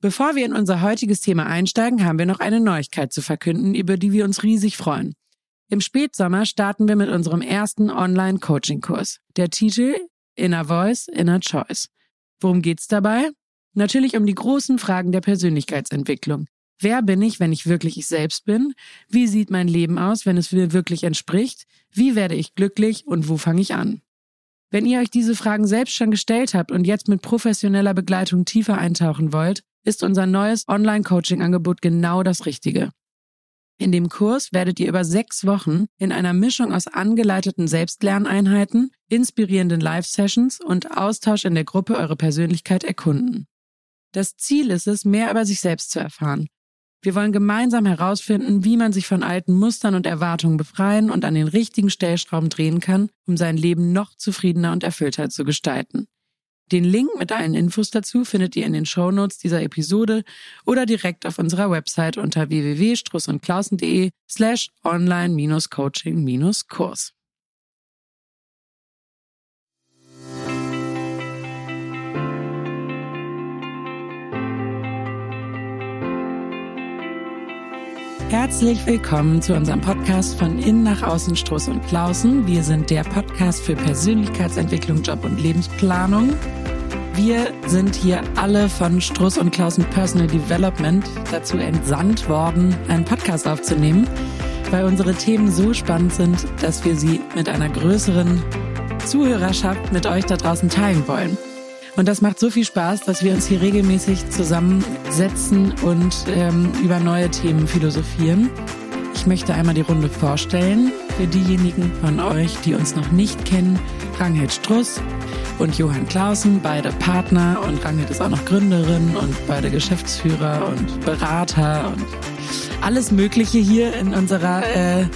Bevor wir in unser heutiges Thema einsteigen, haben wir noch eine Neuigkeit zu verkünden, über die wir uns riesig freuen. Im Spätsommer starten wir mit unserem ersten Online-Coaching-Kurs. Der Titel Inner Voice, Inner Choice. Worum geht's dabei? Natürlich um die großen Fragen der Persönlichkeitsentwicklung. Wer bin ich, wenn ich wirklich ich selbst bin? Wie sieht mein Leben aus, wenn es mir wirklich entspricht? Wie werde ich glücklich und wo fange ich an? Wenn ihr euch diese Fragen selbst schon gestellt habt und jetzt mit professioneller Begleitung tiefer eintauchen wollt, ist unser neues Online-Coaching-Angebot genau das Richtige. In dem Kurs werdet ihr über sechs Wochen in einer Mischung aus angeleiteten Selbstlerneinheiten, inspirierenden Live-Sessions und Austausch in der Gruppe eure Persönlichkeit erkunden. Das Ziel ist es, mehr über sich selbst zu erfahren. Wir wollen gemeinsam herausfinden, wie man sich von alten Mustern und Erwartungen befreien und an den richtigen Stellschrauben drehen kann, um sein Leben noch zufriedener und erfüllter zu gestalten. Den Link mit allen Infos dazu findet ihr in den Shownotes dieser Episode oder direkt auf unserer Website unter www.strussundklausen.de slash online-coaching-kurs. Herzlich willkommen zu unserem Podcast von Innen nach Außen Struss und Klausen. Wir sind der Podcast für Persönlichkeitsentwicklung, Job und Lebensplanung. Wir sind hier alle von Struss und Klausen Personal Development dazu entsandt worden, einen Podcast aufzunehmen, weil unsere Themen so spannend sind, dass wir sie mit einer größeren Zuhörerschaft mit euch da draußen teilen wollen. Und das macht so viel Spaß, dass wir uns hier regelmäßig zusammensetzen und ähm, über neue Themen philosophieren. Ich möchte einmal die Runde vorstellen. Für diejenigen von euch, die uns noch nicht kennen, Ranghild Struss und Johann Clausen, beide Partner und Ranghild ist auch noch Gründerin und beide Geschäftsführer und Berater und alles Mögliche hier in unserer äh,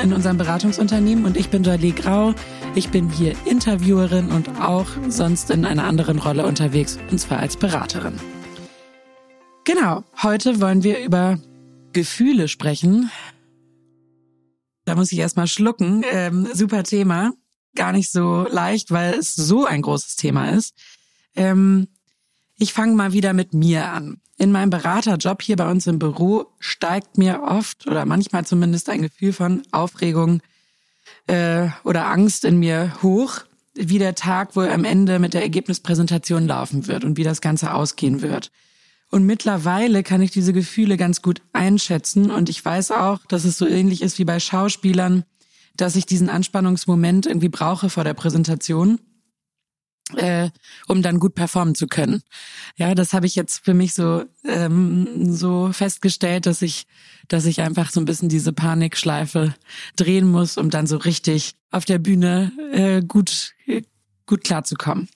in unserem Beratungsunternehmen und ich bin Jolie Grau. Ich bin hier Interviewerin und auch sonst in einer anderen Rolle unterwegs, und zwar als Beraterin. Genau, heute wollen wir über Gefühle sprechen. Da muss ich erstmal schlucken. Ähm, super Thema. Gar nicht so leicht, weil es so ein großes Thema ist. Ähm, ich fange mal wieder mit mir an. In meinem Beraterjob hier bei uns im Büro steigt mir oft oder manchmal zumindest ein Gefühl von Aufregung, äh, oder Angst in mir hoch, wie der Tag wohl am Ende mit der Ergebnispräsentation laufen wird und wie das Ganze ausgehen wird. Und mittlerweile kann ich diese Gefühle ganz gut einschätzen und ich weiß auch, dass es so ähnlich ist wie bei Schauspielern, dass ich diesen Anspannungsmoment irgendwie brauche vor der Präsentation äh, um dann gut performen zu können. Ja, das habe ich jetzt für mich so ähm, so festgestellt, dass ich dass ich einfach so ein bisschen diese Panikschleife drehen muss, um dann so richtig auf der Bühne äh, gut gut klarzukommen.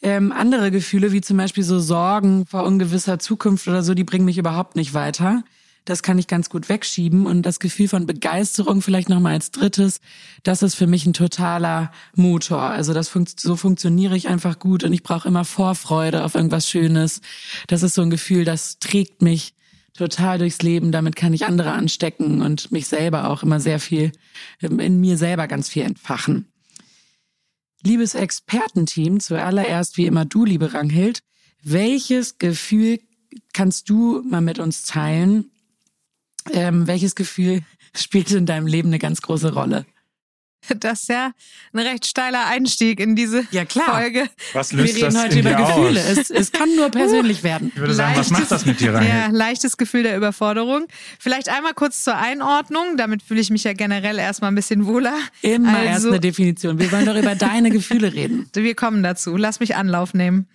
Ähm, andere Gefühle wie zum Beispiel so Sorgen vor ungewisser Zukunft oder so, die bringen mich überhaupt nicht weiter. Das kann ich ganz gut wegschieben. Und das Gefühl von Begeisterung vielleicht nochmal als drittes, das ist für mich ein totaler Motor. Also das funkt, so funktioniere ich einfach gut und ich brauche immer Vorfreude auf irgendwas Schönes. Das ist so ein Gefühl, das trägt mich total durchs Leben. Damit kann ich andere anstecken und mich selber auch immer sehr viel, in mir selber ganz viel entfachen. Liebes Expertenteam, zuallererst wie immer du, liebe Ranghild, welches Gefühl kannst du mal mit uns teilen, ähm, welches Gefühl spielt in deinem Leben eine ganz große Rolle? Das ist ja ein recht steiler Einstieg in diese ja, klar. Folge. Was löst Wir reden das heute in über dir Gefühle. Es, es kann nur persönlich werden. Ich würde sagen, was macht das mit dir rein? Ja, leichtes Gefühl der Überforderung. Vielleicht einmal kurz zur Einordnung. Damit fühle ich mich ja generell erstmal ein bisschen wohler. Immer also, erst eine Definition. Wir wollen doch über deine Gefühle reden. Wir kommen dazu. Lass mich Anlauf nehmen.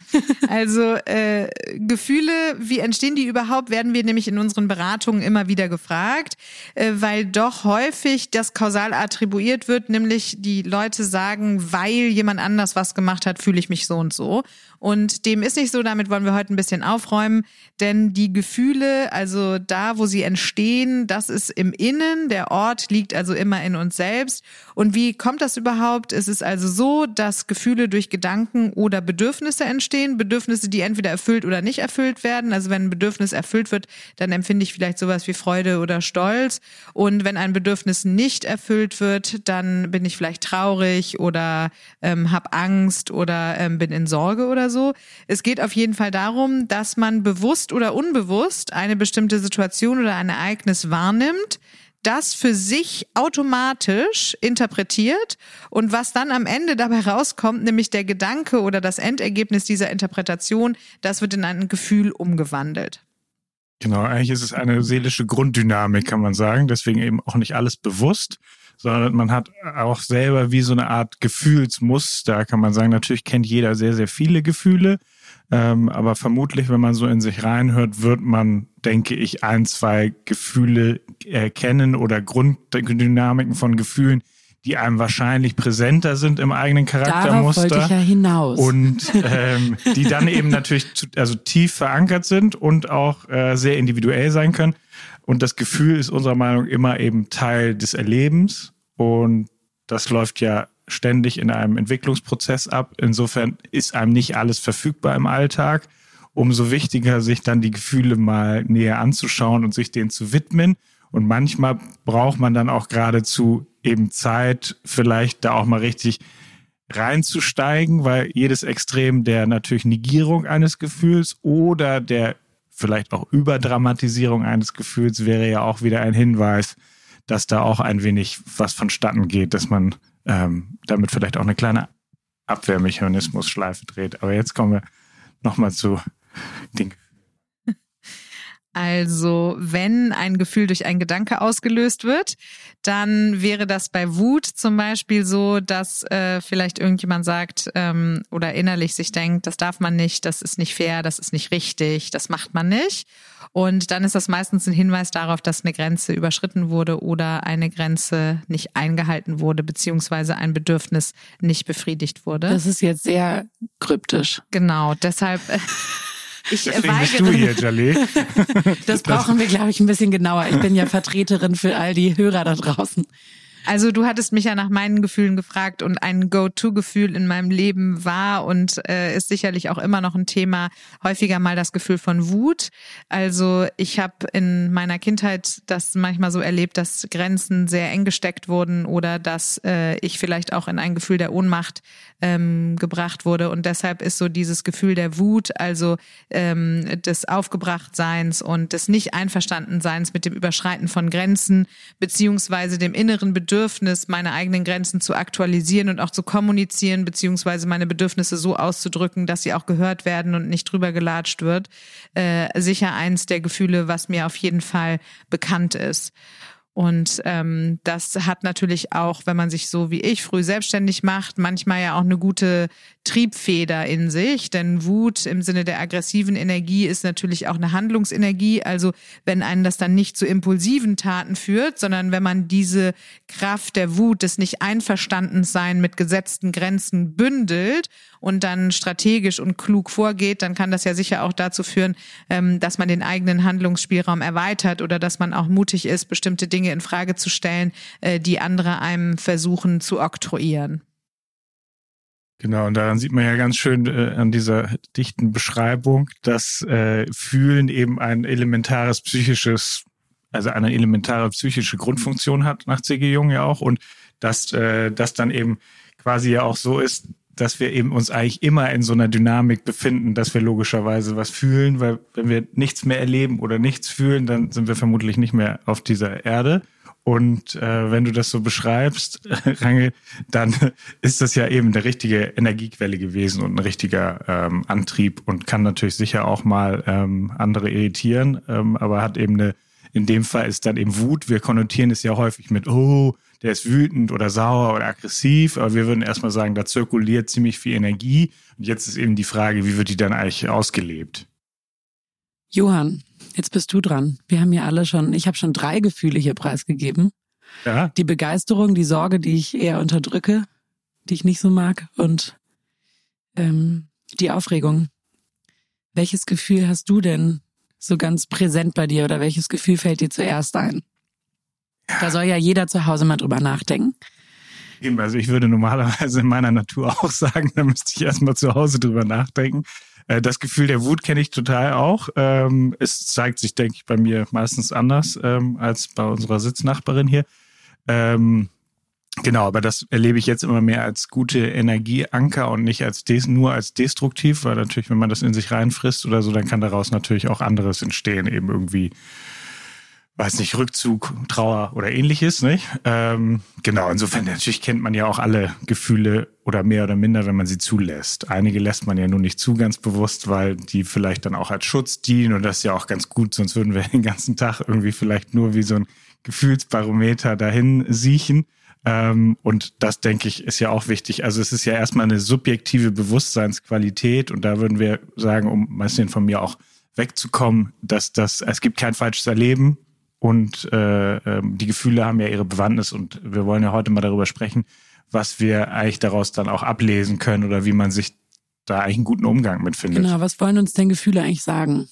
Also äh, Gefühle, wie entstehen die überhaupt, werden wir nämlich in unseren Beratungen immer wieder gefragt, äh, weil doch häufig das kausal attribuiert wird, nämlich die Leute sagen, weil jemand anders was gemacht hat, fühle ich mich so und so. Und dem ist nicht so, damit wollen wir heute ein bisschen aufräumen, denn die Gefühle, also da, wo sie entstehen, das ist im Innen, der Ort liegt also immer in uns selbst. Und wie kommt das überhaupt? Es ist also so, dass Gefühle durch Gedanken oder Bedürfnisse entstehen, Bedürfnisse, die entweder erfüllt oder nicht erfüllt werden. Also wenn ein Bedürfnis erfüllt wird, dann empfinde ich vielleicht sowas wie Freude oder Stolz. Und wenn ein Bedürfnis nicht erfüllt wird, dann bin ich vielleicht traurig oder ähm, habe Angst oder ähm, bin in Sorge oder so. Es geht auf jeden Fall darum, dass man bewusst oder unbewusst eine bestimmte Situation oder ein Ereignis wahrnimmt, das für sich automatisch interpretiert und was dann am Ende dabei rauskommt, nämlich der Gedanke oder das Endergebnis dieser Interpretation, das wird in ein Gefühl umgewandelt. Genau, eigentlich ist es eine seelische Grunddynamik, kann man sagen. Deswegen eben auch nicht alles bewusst, sondern man hat auch selber wie so eine Art Gefühlsmuster, kann man sagen. Natürlich kennt jeder sehr, sehr viele Gefühle. Ähm, aber vermutlich, wenn man so in sich reinhört, wird man, denke ich, ein, zwei Gefühle erkennen oder Grunddynamiken von Gefühlen, die einem wahrscheinlich präsenter sind im eigenen Charaktermuster. Darauf wollte ich ja hinaus. Und ähm, die dann eben natürlich zu, also tief verankert sind und auch äh, sehr individuell sein können. Und das Gefühl ist unserer Meinung immer eben Teil des Erlebens. Und das läuft ja ständig in einem Entwicklungsprozess ab. Insofern ist einem nicht alles verfügbar im Alltag. Umso wichtiger, sich dann die Gefühle mal näher anzuschauen und sich denen zu widmen. Und manchmal braucht man dann auch geradezu eben Zeit, vielleicht da auch mal richtig reinzusteigen, weil jedes Extrem der natürlich Negierung eines Gefühls oder der vielleicht auch Überdramatisierung eines Gefühls wäre ja auch wieder ein Hinweis, dass da auch ein wenig was vonstatten geht, dass man ähm, damit vielleicht auch eine kleine Abwehrmechanismus-Schleife dreht. Aber jetzt kommen wir nochmal zu den. Also, wenn ein Gefühl durch einen Gedanke ausgelöst wird, dann wäre das bei Wut zum Beispiel so, dass äh, vielleicht irgendjemand sagt ähm, oder innerlich sich denkt, das darf man nicht, das ist nicht fair, das ist nicht richtig, das macht man nicht. Und dann ist das meistens ein Hinweis darauf, dass eine Grenze überschritten wurde oder eine Grenze nicht eingehalten wurde, beziehungsweise ein Bedürfnis nicht befriedigt wurde. Das ist jetzt sehr kryptisch. Genau, deshalb. Ich Deswegen bist du hier, Jalé. Das brauchen wir, glaube ich, ein bisschen genauer. Ich bin ja Vertreterin für all die Hörer da draußen. Also du hattest mich ja nach meinen Gefühlen gefragt und ein Go-To-Gefühl in meinem Leben war und äh, ist sicherlich auch immer noch ein Thema, häufiger mal das Gefühl von Wut. Also ich habe in meiner Kindheit das manchmal so erlebt, dass Grenzen sehr eng gesteckt wurden oder dass äh, ich vielleicht auch in ein Gefühl der Ohnmacht ähm, gebracht wurde. Und deshalb ist so dieses Gefühl der Wut, also ähm, des Aufgebrachtseins und des Nicht-Einverstandenseins mit dem Überschreiten von Grenzen, beziehungsweise dem inneren Bedürfnis, Bedürfnis, meine eigenen Grenzen zu aktualisieren und auch zu kommunizieren, beziehungsweise meine Bedürfnisse so auszudrücken, dass sie auch gehört werden und nicht drüber gelatscht wird, äh, sicher eins der Gefühle, was mir auf jeden Fall bekannt ist. Und ähm, das hat natürlich auch, wenn man sich so wie ich früh selbstständig macht, manchmal ja auch eine gute Triebfeder in sich. Denn Wut im Sinne der aggressiven Energie ist natürlich auch eine Handlungsenergie. Also wenn einen das dann nicht zu impulsiven Taten führt, sondern wenn man diese Kraft der Wut, des nicht einverstanden sein mit gesetzten Grenzen bündelt und dann strategisch und klug vorgeht, dann kann das ja sicher auch dazu führen, ähm, dass man den eigenen Handlungsspielraum erweitert oder dass man auch mutig ist, bestimmte Dinge in Frage zu stellen, äh, die andere einem versuchen zu oktroyieren. Genau, und daran sieht man ja ganz schön äh, an dieser dichten Beschreibung, dass äh, Fühlen eben ein elementares psychisches, also eine elementare psychische Grundfunktion hat, nach C.G. Jung ja auch, und dass äh, das dann eben quasi ja auch so ist, dass wir eben uns eigentlich immer in so einer Dynamik befinden, dass wir logischerweise was fühlen, weil wenn wir nichts mehr erleben oder nichts fühlen, dann sind wir vermutlich nicht mehr auf dieser Erde. Und äh, wenn du das so beschreibst, Rangel, dann ist das ja eben eine richtige Energiequelle gewesen und ein richtiger ähm, Antrieb und kann natürlich sicher auch mal ähm, andere irritieren, ähm, aber hat eben eine, in dem Fall ist dann eben Wut. Wir konnotieren es ja häufig mit, oh, der ist wütend oder sauer oder aggressiv, aber wir würden erstmal sagen, da zirkuliert ziemlich viel Energie. Und jetzt ist eben die Frage, wie wird die dann eigentlich ausgelebt? Johann, jetzt bist du dran. Wir haben ja alle schon, ich habe schon drei Gefühle hier preisgegeben. Ja. Die Begeisterung, die Sorge, die ich eher unterdrücke, die ich nicht so mag, und ähm, die Aufregung. Welches Gefühl hast du denn so ganz präsent bei dir oder welches Gefühl fällt dir zuerst ein? Da soll ja jeder zu Hause mal drüber nachdenken. Eben, also ich würde normalerweise in meiner Natur auch sagen, da müsste ich erstmal zu Hause drüber nachdenken. Äh, das Gefühl der Wut kenne ich total auch. Ähm, es zeigt sich, denke ich, bei mir meistens anders ähm, als bei unserer Sitznachbarin hier. Ähm, Genau, aber das erlebe ich jetzt immer mehr als gute Energieanker und nicht als des, nur als destruktiv, weil natürlich, wenn man das in sich reinfrisst oder so, dann kann daraus natürlich auch anderes entstehen, eben irgendwie, weiß nicht, Rückzug, Trauer oder ähnliches, nicht? Ähm, genau, insofern natürlich kennt man ja auch alle Gefühle oder mehr oder minder, wenn man sie zulässt. Einige lässt man ja nur nicht zu ganz bewusst, weil die vielleicht dann auch als Schutz dienen und das ist ja auch ganz gut, sonst würden wir den ganzen Tag irgendwie vielleicht nur wie so ein Gefühlsbarometer dahin siechen. Ähm, und das, denke ich, ist ja auch wichtig. Also es ist ja erstmal eine subjektive Bewusstseinsqualität und da würden wir sagen, um bisschen von mir auch wegzukommen, dass das, es gibt kein falsches Erleben und äh, äh, die Gefühle haben ja ihre Bewandtnis und wir wollen ja heute mal darüber sprechen, was wir eigentlich daraus dann auch ablesen können oder wie man sich da eigentlich einen guten Umgang mit findet. Genau, was wollen uns denn Gefühle eigentlich sagen?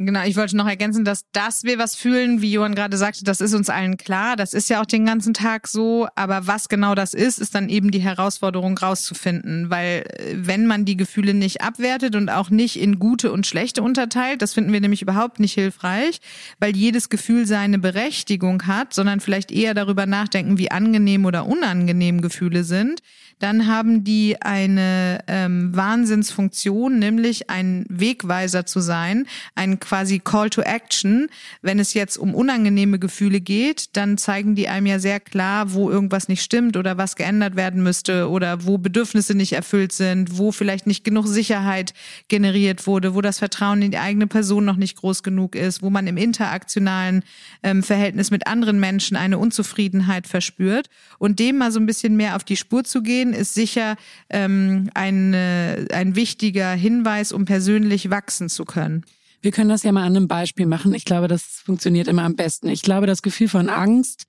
Genau, ich wollte noch ergänzen, dass dass wir was fühlen, wie Johann gerade sagte, das ist uns allen klar. Das ist ja auch den ganzen Tag so. Aber was genau das ist, ist dann eben die Herausforderung rauszufinden. Weil äh, wenn man die Gefühle nicht abwertet und auch nicht in gute und schlechte unterteilt, das finden wir nämlich überhaupt nicht hilfreich, weil jedes Gefühl seine Berechtigung hat, sondern vielleicht eher darüber nachdenken, wie angenehm oder unangenehm Gefühle sind dann haben die eine ähm, Wahnsinnsfunktion, nämlich ein Wegweiser zu sein, ein quasi Call to Action. Wenn es jetzt um unangenehme Gefühle geht, dann zeigen die einem ja sehr klar, wo irgendwas nicht stimmt oder was geändert werden müsste oder wo Bedürfnisse nicht erfüllt sind, wo vielleicht nicht genug Sicherheit generiert wurde, wo das Vertrauen in die eigene Person noch nicht groß genug ist, wo man im interaktionalen ähm, Verhältnis mit anderen Menschen eine Unzufriedenheit verspürt und dem mal so ein bisschen mehr auf die Spur zu gehen sehen, ist sicher ähm, ein, ein wichtiger Hinweis, um persönlich wachsen zu können. Wir können das ja mal an einem Beispiel machen. Ich glaube, das funktioniert immer am besten. Ich glaube, das Gefühl von Angst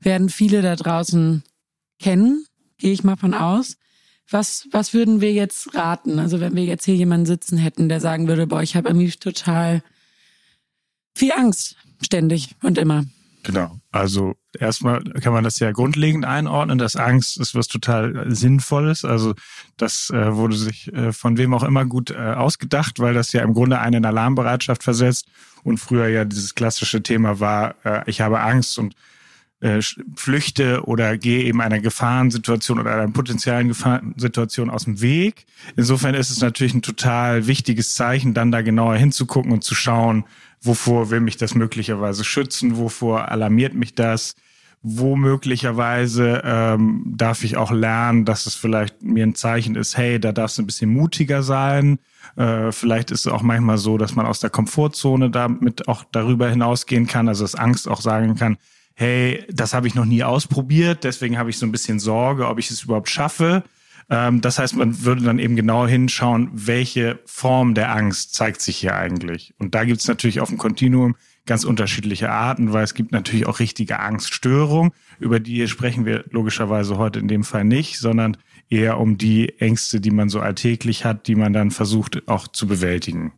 werden viele da draußen kennen, gehe ich mal von aus. Was, was würden wir jetzt raten? Also wenn wir jetzt hier jemanden sitzen hätten, der sagen würde, boah, ich habe irgendwie total viel Angst, ständig und immer. Genau. Also erstmal kann man das ja grundlegend einordnen, dass Angst ist was total Sinnvolles. Also das äh, wurde sich äh, von wem auch immer gut äh, ausgedacht, weil das ja im Grunde einen in Alarmbereitschaft versetzt. Und früher ja dieses klassische Thema war, äh, ich habe Angst und äh, flüchte oder gehe eben einer Gefahrensituation oder einer potenziellen Gefahrensituation aus dem Weg. Insofern ist es natürlich ein total wichtiges Zeichen, dann da genauer hinzugucken und zu schauen, wovor will mich das möglicherweise schützen, wovor alarmiert mich das, wo möglicherweise ähm, darf ich auch lernen, dass es vielleicht mir ein Zeichen ist, hey, da darfst du ein bisschen mutiger sein. Äh, vielleicht ist es auch manchmal so, dass man aus der Komfortzone damit auch darüber hinausgehen kann, also dass Angst auch sagen kann, hey, das habe ich noch nie ausprobiert, deswegen habe ich so ein bisschen Sorge, ob ich es überhaupt schaffe. Ähm, das heißt, man würde dann eben genau hinschauen, welche Form der Angst zeigt sich hier eigentlich. Und da gibt es natürlich auf dem Kontinuum ganz unterschiedliche Arten, weil es gibt natürlich auch richtige Angststörungen, über die sprechen wir logischerweise heute in dem Fall nicht, sondern eher um die Ängste, die man so alltäglich hat, die man dann versucht auch zu bewältigen.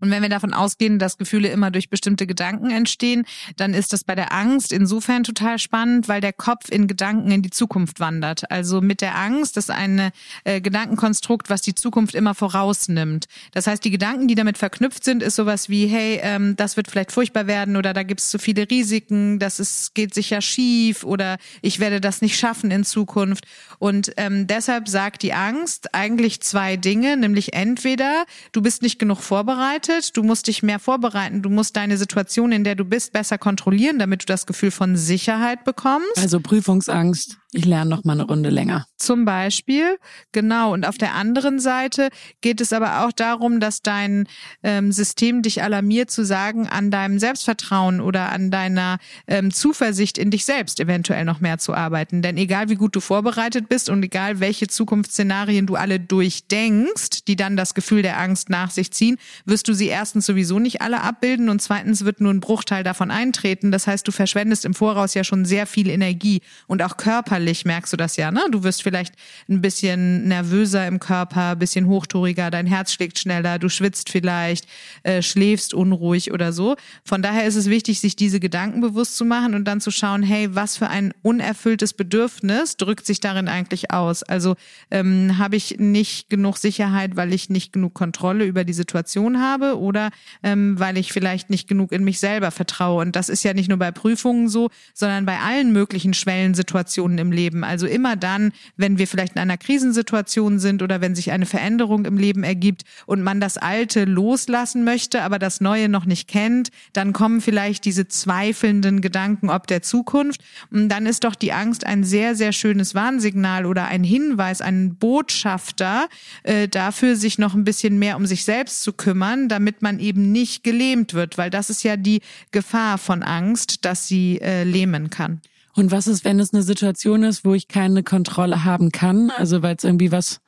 Und wenn wir davon ausgehen, dass Gefühle immer durch bestimmte Gedanken entstehen, dann ist das bei der Angst insofern total spannend, weil der Kopf in Gedanken in die Zukunft wandert. Also mit der Angst ist ein äh, Gedankenkonstrukt, was die Zukunft immer vorausnimmt. Das heißt, die Gedanken, die damit verknüpft sind, ist sowas wie, hey, ähm, das wird vielleicht furchtbar werden oder da gibt es zu viele Risiken, das ist, geht sicher schief oder ich werde das nicht schaffen in Zukunft. Und ähm, deshalb sagt die Angst eigentlich zwei Dinge, nämlich entweder du bist nicht genug vorbereitet, vorbereitet, du musst dich mehr vorbereiten, du musst deine Situation, in der du bist, besser kontrollieren, damit du das Gefühl von Sicherheit bekommst. Also Prüfungsangst ich lerne noch mal eine Runde länger. Zum Beispiel, genau. Und auf der anderen Seite geht es aber auch darum, dass dein ähm, System dich alarmiert, zu sagen, an deinem Selbstvertrauen oder an deiner ähm, Zuversicht in dich selbst eventuell noch mehr zu arbeiten. Denn egal wie gut du vorbereitet bist und egal welche Zukunftsszenarien du alle durchdenkst, die dann das Gefühl der Angst nach sich ziehen, wirst du sie erstens sowieso nicht alle abbilden und zweitens wird nur ein Bruchteil davon eintreten. Das heißt, du verschwendest im Voraus ja schon sehr viel Energie und auch körperlich merkst du das ja, ne? Du wirst vielleicht ein bisschen nervöser im Körper, ein bisschen hochtouriger, dein Herz schlägt schneller, du schwitzt vielleicht, äh, schläfst unruhig oder so. Von daher ist es wichtig, sich diese Gedanken bewusst zu machen und dann zu schauen, hey, was für ein unerfülltes Bedürfnis drückt sich darin eigentlich aus? Also ähm, habe ich nicht genug Sicherheit, weil ich nicht genug Kontrolle über die Situation habe oder ähm, weil ich vielleicht nicht genug in mich selber vertraue. Und das ist ja nicht nur bei Prüfungen so, sondern bei allen möglichen Schwellensituationen im im Leben. Also immer dann, wenn wir vielleicht in einer Krisensituation sind oder wenn sich eine Veränderung im Leben ergibt und man das Alte loslassen möchte, aber das Neue noch nicht kennt, dann kommen vielleicht diese zweifelnden Gedanken ob der Zukunft. Und dann ist doch die Angst ein sehr, sehr schönes Warnsignal oder ein Hinweis, ein Botschafter äh, dafür, sich noch ein bisschen mehr um sich selbst zu kümmern, damit man eben nicht gelähmt wird, weil das ist ja die Gefahr von Angst, dass sie äh, lähmen kann. Und was ist, wenn es eine Situation ist, wo ich keine Kontrolle haben kann? Also weil es irgendwie was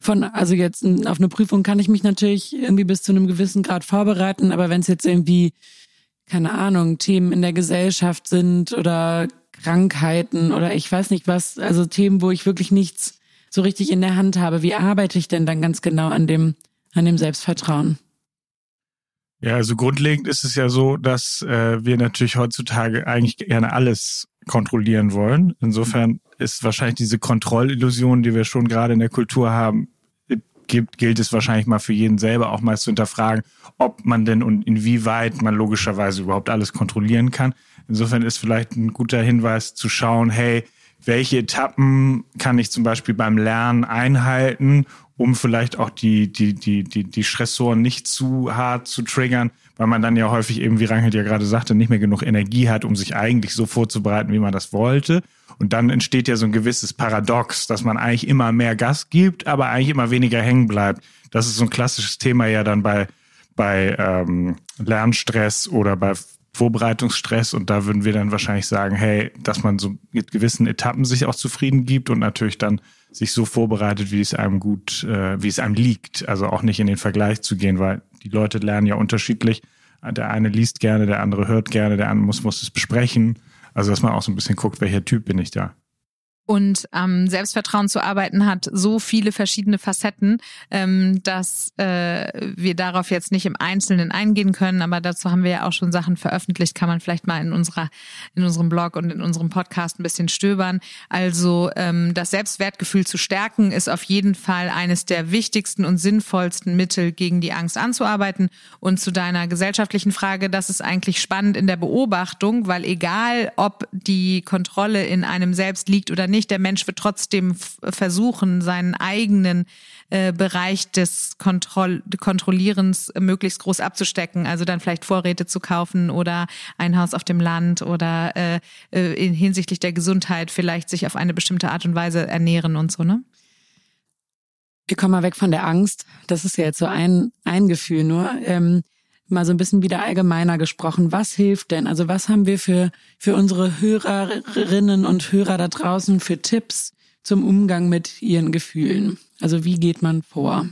von, also jetzt auf eine Prüfung kann ich mich natürlich irgendwie bis zu einem gewissen Grad vorbereiten, aber wenn es jetzt irgendwie, keine Ahnung, Themen in der Gesellschaft sind oder Krankheiten oder ich weiß nicht was, also Themen, wo ich wirklich nichts so richtig in der Hand habe, wie arbeite ich denn dann ganz genau an dem, an dem Selbstvertrauen? Ja, also grundlegend ist es ja so, dass äh, wir natürlich heutzutage eigentlich gerne alles kontrollieren wollen. Insofern ist wahrscheinlich diese Kontrollillusion, die wir schon gerade in der Kultur haben, gibt, gilt es wahrscheinlich mal für jeden selber auch mal zu hinterfragen, ob man denn und inwieweit man logischerweise überhaupt alles kontrollieren kann. Insofern ist vielleicht ein guter Hinweis zu schauen, hey, welche Etappen kann ich zum Beispiel beim Lernen einhalten, um vielleicht auch die, die, die, die, die Stressoren nicht zu hart zu triggern, weil man dann ja häufig eben, wie Rangel ja gerade sagte, nicht mehr genug Energie hat, um sich eigentlich so vorzubereiten, wie man das wollte. Und dann entsteht ja so ein gewisses Paradox, dass man eigentlich immer mehr Gas gibt, aber eigentlich immer weniger hängen bleibt. Das ist so ein klassisches Thema ja dann bei, bei ähm, Lernstress oder bei Vorbereitungsstress und da würden wir dann wahrscheinlich sagen, hey, dass man so mit gewissen Etappen sich auch zufrieden gibt und natürlich dann sich so vorbereitet, wie es einem gut, äh, wie es einem liegt. Also auch nicht in den Vergleich zu gehen, weil die Leute lernen ja unterschiedlich. Der eine liest gerne, der andere hört gerne, der andere muss, muss es besprechen. Also dass man auch so ein bisschen guckt, welcher Typ bin ich da und am ähm, Selbstvertrauen zu arbeiten hat so viele verschiedene Facetten, ähm, dass äh, wir darauf jetzt nicht im Einzelnen eingehen können, aber dazu haben wir ja auch schon Sachen veröffentlicht, kann man vielleicht mal in unserer in unserem Blog und in unserem Podcast ein bisschen stöbern. Also ähm, das Selbstwertgefühl zu stärken ist auf jeden Fall eines der wichtigsten und sinnvollsten Mittel gegen die Angst anzuarbeiten. Und zu deiner gesellschaftlichen Frage, das ist eigentlich spannend in der Beobachtung, weil egal ob die Kontrolle in einem selbst liegt oder nicht nicht. Der Mensch wird trotzdem versuchen, seinen eigenen äh, Bereich des Kontroll Kontrollierens möglichst groß abzustecken. Also dann vielleicht Vorräte zu kaufen oder ein Haus auf dem Land oder äh, äh, in, hinsichtlich der Gesundheit vielleicht sich auf eine bestimmte Art und Weise ernähren und so, ne? Wir kommen mal weg von der Angst. Das ist ja jetzt so ein, ein Gefühl nur. Ähm, mal so ein bisschen wieder allgemeiner gesprochen. Was hilft denn? Also was haben wir für, für unsere Hörerinnen und Hörer da draußen für Tipps zum Umgang mit ihren Gefühlen? Also wie geht man vor?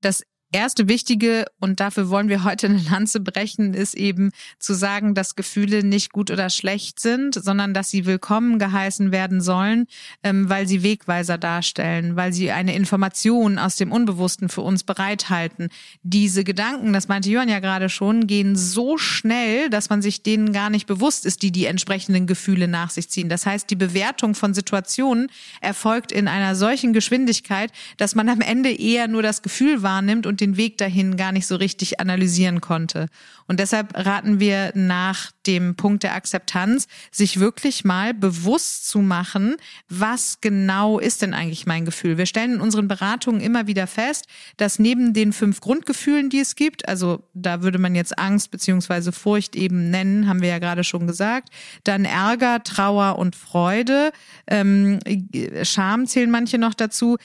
Das erste Wichtige, und dafür wollen wir heute eine Lanze brechen, ist eben zu sagen, dass Gefühle nicht gut oder schlecht sind, sondern dass sie willkommen geheißen werden sollen, ähm, weil sie Wegweiser darstellen, weil sie eine Information aus dem Unbewussten für uns bereithalten. Diese Gedanken, das meinte Jörn ja gerade schon, gehen so schnell, dass man sich denen gar nicht bewusst ist, die die entsprechenden Gefühle nach sich ziehen. Das heißt, die Bewertung von Situationen erfolgt in einer solchen Geschwindigkeit, dass man am Ende eher nur das Gefühl wahrnimmt und den Weg dahin gar nicht so richtig analysieren konnte. Und deshalb raten wir nach dem Punkt der Akzeptanz, sich wirklich mal bewusst zu machen, was genau ist denn eigentlich mein Gefühl. Wir stellen in unseren Beratungen immer wieder fest, dass neben den fünf Grundgefühlen, die es gibt, also da würde man jetzt Angst beziehungsweise Furcht eben nennen, haben wir ja gerade schon gesagt, dann Ärger, Trauer und Freude, ähm, Scham zählen manche noch dazu,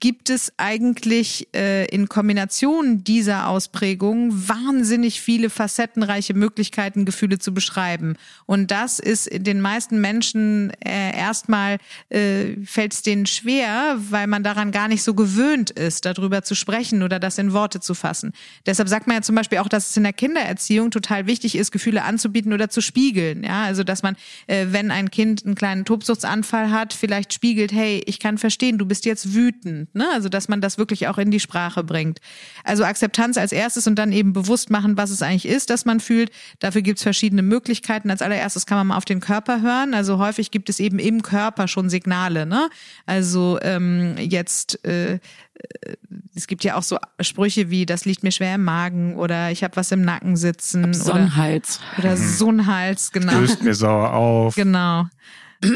gibt es eigentlich äh, in Kombination dieser Ausprägungen wahnsinnig viele facettenreiche Möglichkeiten, Gefühle zu beschreiben. Und das ist den meisten Menschen äh, erstmal äh, fällt es denen schwer, weil man daran gar nicht so gewöhnt ist, darüber zu sprechen oder das in Worte zu fassen. Deshalb sagt man ja zum Beispiel auch, dass es in der Kindererziehung total wichtig ist, Gefühle anzubieten oder zu spiegeln. Ja, also dass man, äh, wenn ein Kind einen kleinen Tobsuchtsanfall hat, vielleicht spiegelt, hey, ich kann verstehen, du bist jetzt wütend. Ne? Also dass man das wirklich auch in die Sprache bringt. Also Akzeptanz als erstes und dann eben bewusst machen, was es eigentlich ist, dass man fühlt. Dafür gibt es verschiedene Möglichkeiten. Als allererstes kann man mal auf den Körper hören. Also häufig gibt es eben im Körper schon Signale. Ne? Also ähm, jetzt äh, äh es gibt ja auch so Sprüche wie, das liegt mir schwer im Magen oder ich habe was im Nacken sitzen. Sonnenhals. Oder, oder mhm. Sonnenhals, genau. Stößt mir sauer auf. Genau.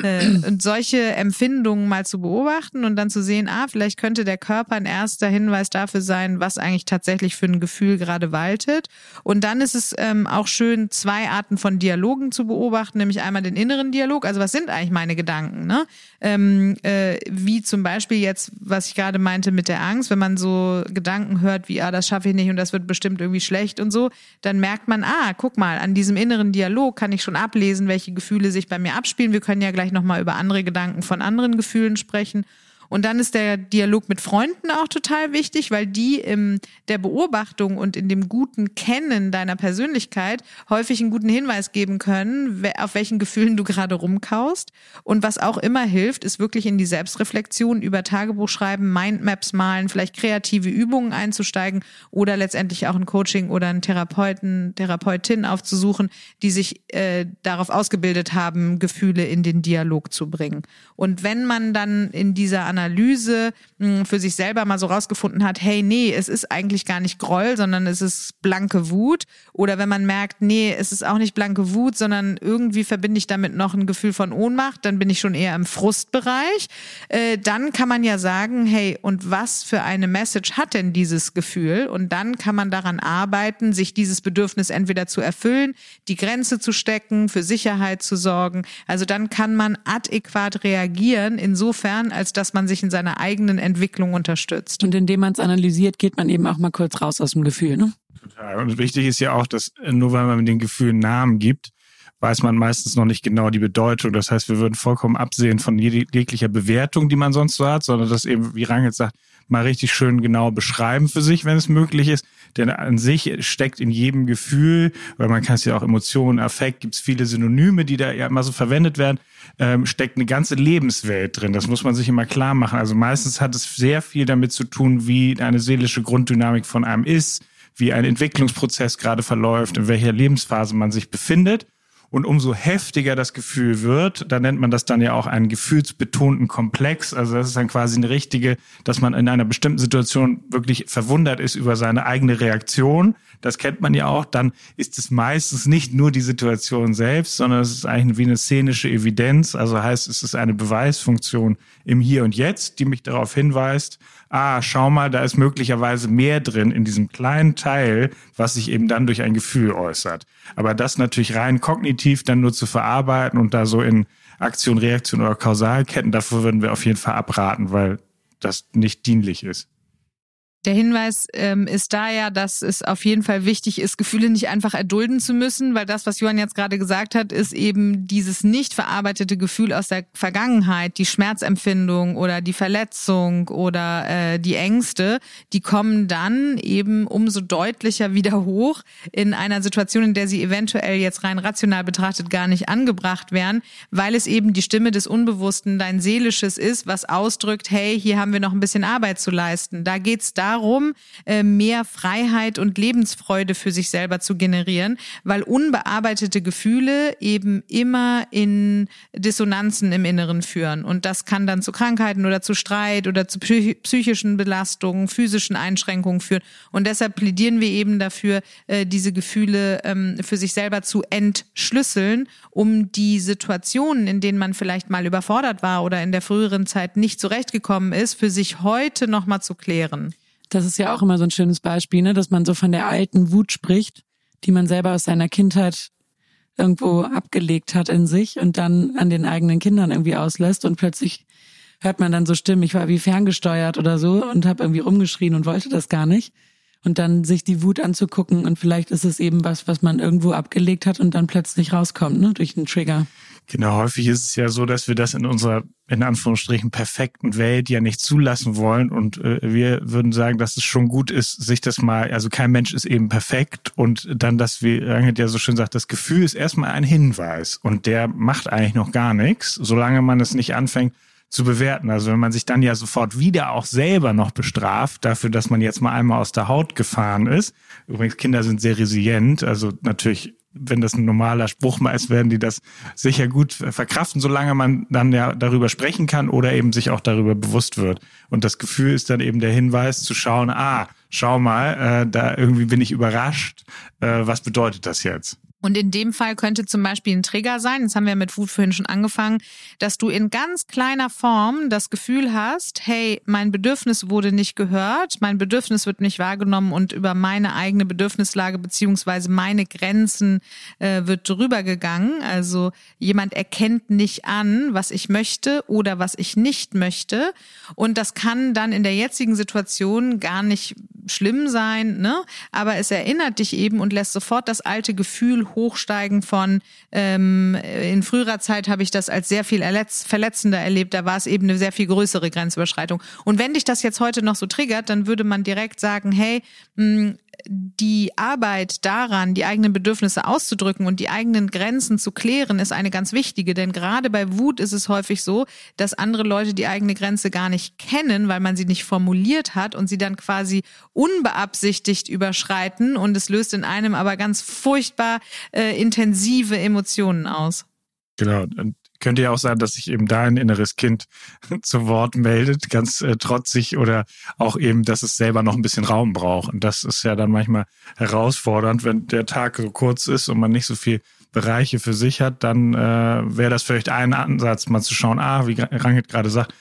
Äh, und solche Empfindungen mal zu beobachten und dann zu sehen, ah, vielleicht könnte der Körper ein erster Hinweis dafür sein, was eigentlich tatsächlich für ein Gefühl gerade waltet. Und dann ist es ähm, auch schön, zwei Arten von Dialogen zu beobachten, nämlich einmal den inneren Dialog, also was sind eigentlich meine Gedanken, ne? Ähm, äh, wie zum Beispiel jetzt, was ich gerade meinte mit der Angst, wenn man so Gedanken hört wie, ah, das schaffe ich nicht und das wird bestimmt irgendwie schlecht und so, dann merkt man, ah, guck mal, an diesem inneren Dialog kann ich schon ablesen, welche Gefühle sich bei mir abspielen. Wir können ja gleich nochmal über andere Gedanken von anderen Gefühlen sprechen. Und dann ist der Dialog mit Freunden auch total wichtig, weil die in der Beobachtung und in dem guten Kennen deiner Persönlichkeit häufig einen guten Hinweis geben können, auf welchen Gefühlen du gerade rumkaust. Und was auch immer hilft, ist wirklich in die Selbstreflexion über Tagebuch schreiben, Mindmaps malen, vielleicht kreative Übungen einzusteigen oder letztendlich auch ein Coaching oder einen Therapeuten, Therapeutin aufzusuchen, die sich äh, darauf ausgebildet haben, Gefühle in den Dialog zu bringen. Und wenn man dann in dieser Analyse hm, für sich selber mal so rausgefunden hat, hey, nee, es ist eigentlich gar nicht Groll, sondern es ist blanke Wut. Oder wenn man merkt, nee, es ist auch nicht blanke Wut, sondern irgendwie verbinde ich damit noch ein Gefühl von Ohnmacht, dann bin ich schon eher im Frustbereich. Äh, dann kann man ja sagen, hey, und was für eine Message hat denn dieses Gefühl? Und dann kann man daran arbeiten, sich dieses Bedürfnis entweder zu erfüllen, die Grenze zu stecken, für Sicherheit zu sorgen. Also dann kann man adäquat reagieren, insofern, als dass man sich in seiner eigenen Entwicklung unterstützt. Und indem man es analysiert, geht man eben auch mal kurz raus aus dem Gefühl, ne? Total. Und wichtig ist ja auch, dass nur weil man den Gefühlen Namen gibt, weiß man meistens noch nicht genau die Bedeutung. Das heißt, wir würden vollkommen absehen von jeglicher Bewertung, die man sonst so hat, sondern das eben, wie Rangel sagt, mal richtig schön genau beschreiben für sich, wenn es möglich ist. Denn an sich steckt in jedem Gefühl, weil man kann es ja auch Emotionen, Affekt, gibt es viele Synonyme, die da ja immer so verwendet werden, ähm, steckt eine ganze Lebenswelt drin. Das muss man sich immer klar machen. Also meistens hat es sehr viel damit zu tun, wie eine seelische Grunddynamik von einem ist, wie ein Entwicklungsprozess gerade verläuft, in welcher Lebensphase man sich befindet. Und umso heftiger das Gefühl wird, da nennt man das dann ja auch einen gefühlsbetonten Komplex. Also das ist dann quasi eine richtige, dass man in einer bestimmten Situation wirklich verwundert ist über seine eigene Reaktion. Das kennt man ja auch. Dann ist es meistens nicht nur die Situation selbst, sondern es ist eigentlich wie eine szenische Evidenz. Also heißt, es ist eine Beweisfunktion im Hier und Jetzt, die mich darauf hinweist, ah, schau mal, da ist möglicherweise mehr drin in diesem kleinen Teil, was sich eben dann durch ein Gefühl äußert. Aber das natürlich rein kognitiv dann nur zu verarbeiten und da so in Aktion, Reaktion oder Kausalketten, davor würden wir auf jeden Fall abraten, weil das nicht dienlich ist. Der Hinweis ähm, ist da ja, dass es auf jeden Fall wichtig ist, Gefühle nicht einfach erdulden zu müssen, weil das, was Johann jetzt gerade gesagt hat, ist eben dieses nicht verarbeitete Gefühl aus der Vergangenheit, die Schmerzempfindung oder die Verletzung oder äh, die Ängste, die kommen dann eben umso deutlicher wieder hoch in einer Situation, in der sie eventuell jetzt rein rational betrachtet gar nicht angebracht wären, weil es eben die Stimme des Unbewussten, dein Seelisches ist, was ausdrückt, hey, hier haben wir noch ein bisschen Arbeit zu leisten. Da geht's da darum, äh, mehr Freiheit und Lebensfreude für sich selber zu generieren, weil unbearbeitete Gefühle eben immer in Dissonanzen im Inneren führen. Und das kann dann zu Krankheiten oder zu Streit oder zu psychischen Belastungen, physischen Einschränkungen führen. Und deshalb plädieren wir eben dafür, äh, diese Gefühle ähm, für sich selber zu entschlüsseln, um die Situationen, in denen man vielleicht mal überfordert war oder in der früheren Zeit nicht zurechtgekommen ist, für sich heute nochmal zu klären. Das ist ja auch immer so ein schönes Beispiel, ne? dass man so von der alten Wut spricht, die man selber aus seiner Kindheit irgendwo abgelegt hat in sich und dann an den eigenen Kindern irgendwie auslässt und plötzlich hört man dann so Stimmen, ich war wie ferngesteuert oder so und habe irgendwie rumgeschrien und wollte das gar nicht. Und dann sich die Wut anzugucken und vielleicht ist es eben was, was man irgendwo abgelegt hat und dann plötzlich rauskommt, ne, durch einen Trigger. Genau, häufig ist es ja so, dass wir das in unserer, in Anführungsstrichen, perfekten Welt ja nicht zulassen wollen. Und äh, wir würden sagen, dass es schon gut ist, sich das mal, also kein Mensch ist eben perfekt. Und dann, dass wir, Rangit ja so schön sagt, das Gefühl ist erstmal ein Hinweis. Und der macht eigentlich noch gar nichts, solange man es nicht anfängt zu bewerten. Also wenn man sich dann ja sofort wieder auch selber noch bestraft dafür, dass man jetzt mal einmal aus der Haut gefahren ist. Übrigens, Kinder sind sehr resilient, also natürlich wenn das ein normaler Spruch mal ist, werden die das sicher gut verkraften, solange man dann ja darüber sprechen kann oder eben sich auch darüber bewusst wird. Und das Gefühl ist dann eben der Hinweis zu schauen, ah, schau mal, äh, da irgendwie bin ich überrascht. Äh, was bedeutet das jetzt? Und in dem Fall könnte zum Beispiel ein Trigger sein, das haben wir mit Wut vorhin schon angefangen, dass du in ganz kleiner Form das Gefühl hast, hey, mein Bedürfnis wurde nicht gehört, mein Bedürfnis wird nicht wahrgenommen und über meine eigene Bedürfnislage beziehungsweise meine Grenzen äh, wird drüber gegangen. Also jemand erkennt nicht an, was ich möchte oder was ich nicht möchte. Und das kann dann in der jetzigen Situation gar nicht schlimm sein, ne? Aber es erinnert dich eben und lässt sofort das alte Gefühl hochsteigen von ähm, in früherer Zeit habe ich das als sehr viel verletzender erlebt, da war es eben eine sehr viel größere Grenzüberschreitung. Und wenn dich das jetzt heute noch so triggert, dann würde man direkt sagen, hey, mh, hm, die Arbeit daran, die eigenen Bedürfnisse auszudrücken und die eigenen Grenzen zu klären, ist eine ganz wichtige. Denn gerade bei Wut ist es häufig so, dass andere Leute die eigene Grenze gar nicht kennen, weil man sie nicht formuliert hat und sie dann quasi unbeabsichtigt überschreiten und es löst in einem aber ganz furchtbar äh, intensive Emotionen aus. Genau. Und könnte ja auch sein, dass sich eben da ein inneres Kind zu Wort meldet, ganz äh, trotzig oder auch eben, dass es selber noch ein bisschen Raum braucht. Und das ist ja dann manchmal herausfordernd, wenn der Tag so kurz ist und man nicht so viel Bereiche für sich hat, dann äh, wäre das vielleicht ein Ansatz, mal zu schauen, ah, wie Rangit gerade sagt,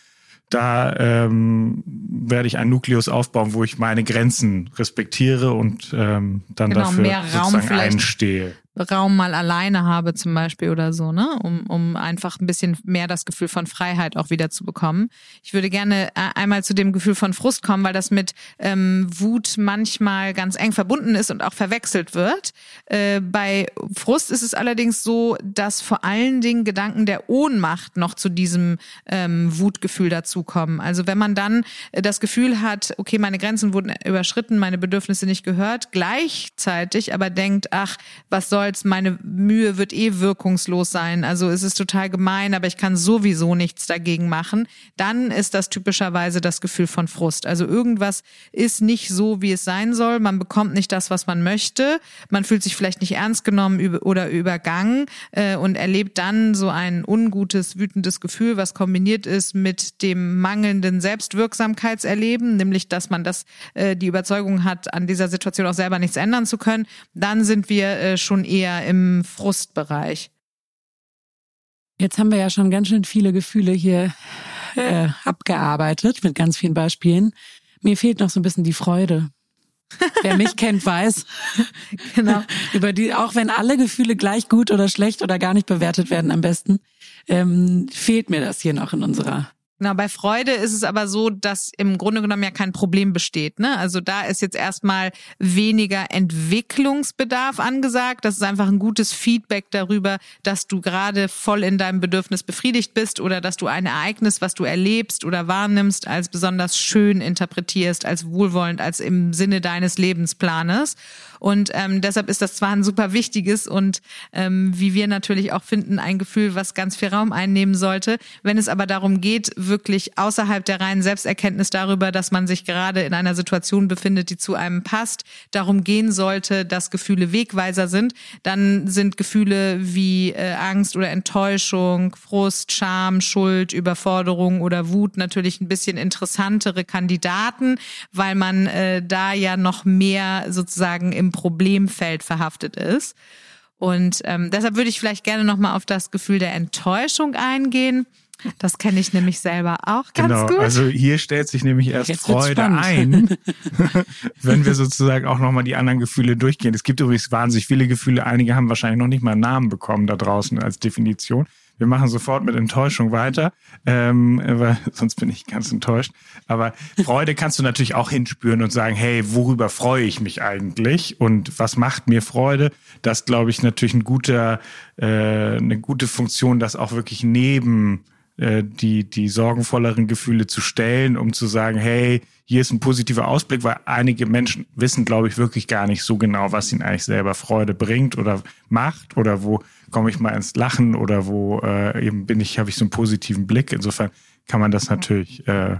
da ähm, werde ich ein Nukleus aufbauen, wo ich meine Grenzen respektiere und ähm, dann genau, dafür mehr Raum einstehe. Raum mal alleine habe zum Beispiel oder so, ne, um, um einfach ein bisschen mehr das Gefühl von Freiheit auch wieder zu bekommen. Ich würde gerne äh, einmal zu dem Gefühl von Frust kommen, weil das mit ähm, Wut manchmal ganz eng verbunden ist und auch verwechselt wird. Äh, bei Frust ist es allerdings so, dass vor allen Dingen Gedanken der Ohnmacht noch zu diesem ähm, Wutgefühl dazukommen. Also wenn man dann äh, das Gefühl hat, okay, meine Grenzen wurden überschritten, meine Bedürfnisse nicht gehört, gleichzeitig aber denkt, ach, was soll soll's, meine Mühe wird eh wirkungslos sein. Also es ist total gemein, aber ich kann sowieso nichts dagegen machen. Dann ist das typischerweise das Gefühl von Frust. Also irgendwas ist nicht so, wie es sein soll. Man bekommt nicht das, was man möchte. Man fühlt sich vielleicht nicht ernst genommen oder übergangen äh, und erlebt dann so ein ungutes, wütendes Gefühl, was kombiniert ist mit dem mangelnden Selbstwirksamkeitserleben, nämlich dass man das äh, die Überzeugung hat, an dieser Situation auch selber nichts ändern zu können. Dann sind wir äh, schon eher eher im Frustbereich. Jetzt haben wir ja schon ganz schön viele Gefühle hier äh, abgearbeitet mit ganz vielen Beispielen. Mir fehlt noch so ein bisschen die Freude. Wer mich kennt, weiß. genau. Über die, auch wenn alle Gefühle gleich gut oder schlecht oder gar nicht bewertet werden am besten, ähm, fehlt mir das hier noch in unserer Genau, bei Freude ist es aber so, dass im Grunde genommen ja kein Problem besteht. Ne? Also da ist jetzt erstmal weniger Entwicklungsbedarf angesagt. Das ist einfach ein gutes Feedback darüber, dass du gerade voll in deinem Bedürfnis befriedigt bist oder dass du ein Ereignis, was du erlebst oder wahrnimmst, als besonders schön interpretierst, als wohlwollend, als im Sinne deines Lebensplanes. Und ähm, deshalb ist das zwar ein super wichtiges und ähm, wie wir natürlich auch finden, ein Gefühl, was ganz viel Raum einnehmen sollte. Wenn es aber darum geht, wirklich außerhalb der reinen Selbsterkenntnis darüber, dass man sich gerade in einer Situation befindet, die zu einem passt, darum gehen sollte, dass Gefühle Wegweiser sind, dann sind Gefühle wie äh, Angst oder Enttäuschung, Frust, Scham, Schuld, Überforderung oder Wut natürlich ein bisschen interessantere Kandidaten, weil man äh, da ja noch mehr sozusagen im Problemfeld verhaftet ist. Und ähm, deshalb würde ich vielleicht gerne nochmal auf das Gefühl der Enttäuschung eingehen. Das kenne ich nämlich selber auch ganz genau, gut. Also hier stellt sich nämlich erst Jetzt Freude ein, wenn wir sozusagen auch nochmal die anderen Gefühle durchgehen. Es gibt übrigens wahnsinnig viele Gefühle. Einige haben wahrscheinlich noch nicht mal einen Namen bekommen da draußen als Definition. Wir machen sofort mit Enttäuschung weiter, ähm, weil sonst bin ich ganz enttäuscht. Aber Freude kannst du natürlich auch hinspüren und sagen, hey, worüber freue ich mich eigentlich und was macht mir Freude? Das glaube ich natürlich ein guter, äh, eine gute Funktion, das auch wirklich neben äh, die, die sorgenvolleren Gefühle zu stellen, um zu sagen, hey, hier ist ein positiver Ausblick, weil einige Menschen wissen, glaube ich, wirklich gar nicht so genau, was ihnen eigentlich selber Freude bringt oder macht oder wo komme ich mal ins Lachen oder wo äh, eben bin ich, habe ich so einen positiven Blick. Insofern kann man das natürlich äh,